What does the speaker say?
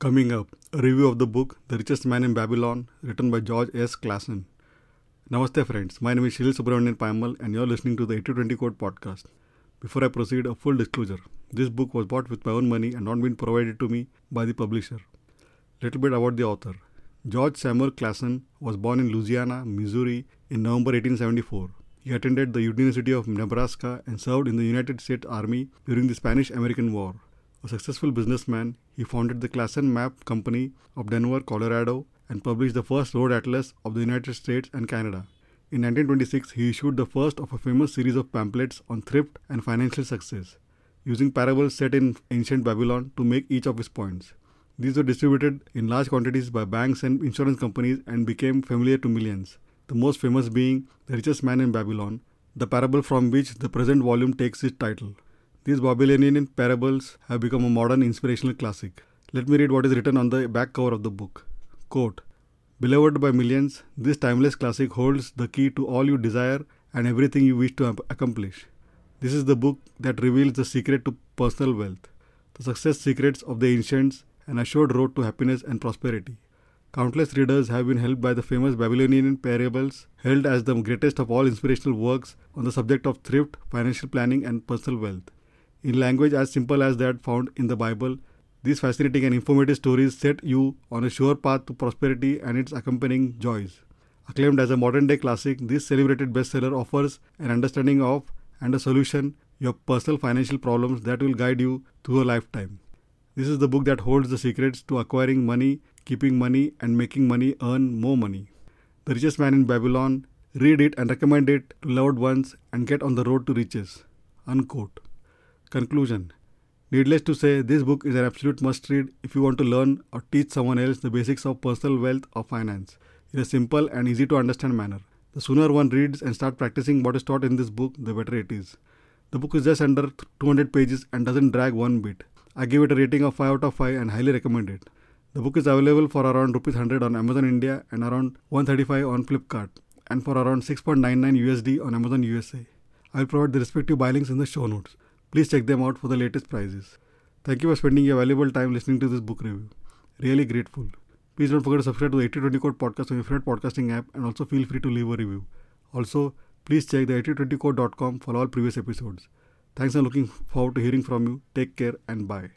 Coming up, a review of the book The Richest Man in Babylon, written by George S. Clason. Namaste, friends. My name is Shil Subramanian Paimal, and you're listening to the 8020 Code podcast. Before I proceed, a full disclosure. This book was bought with my own money and not been provided to me by the publisher. Little bit about the author. George Samuel Clason was born in Louisiana, Missouri in November 1874. He attended the University of Nebraska and served in the United States Army during the Spanish American War. A successful businessman, he founded the Clason Map Company of Denver, Colorado, and published the first road atlas of the United States and Canada. In 1926, he issued the first of a famous series of pamphlets on thrift and financial success, using parables set in ancient Babylon to make each of his points. These were distributed in large quantities by banks and insurance companies and became familiar to millions, the most famous being The Richest Man in Babylon, the parable from which the present volume takes its title. These Babylonian parables have become a modern inspirational classic. Let me read what is written on the back cover of the book. Quote, Beloved by millions, this timeless classic holds the key to all you desire and everything you wish to accomplish. This is the book that reveals the secret to personal wealth, the success secrets of the ancients, an assured road to happiness and prosperity. Countless readers have been helped by the famous Babylonian parables, held as the greatest of all inspirational works on the subject of thrift, financial planning, and personal wealth. In language as simple as that found in the Bible, these fascinating and informative stories set you on a sure path to prosperity and its accompanying joys. Acclaimed as a modern day classic, this celebrated bestseller offers an understanding of and a solution your personal financial problems that will guide you through a lifetime. This is the book that holds the secrets to acquiring money, keeping money, and making money earn more money. The Richest Man in Babylon. Read it and recommend it to loved ones and get on the road to riches. Unquote. Conclusion Needless to say, this book is an absolute must read if you want to learn or teach someone else the basics of personal wealth or finance in a simple and easy to understand manner. The sooner one reads and start practicing what is taught in this book, the better it is. The book is just under 200 pages and doesn't drag one bit. I give it a rating of 5 out of 5 and highly recommend it. The book is available for around Rs 100 on Amazon India and around 135 on Flipkart and for around 6.99 USD on Amazon USA. I will provide the respective buy links in the show notes. Please check them out for the latest prices. Thank you for spending your valuable time listening to this book review. Really grateful. Please don't forget to subscribe to the 8020 Code podcast on your favorite podcasting app and also feel free to leave a review. Also, please check the 8020code.com for all previous episodes. Thanks and looking forward to hearing from you. Take care and bye.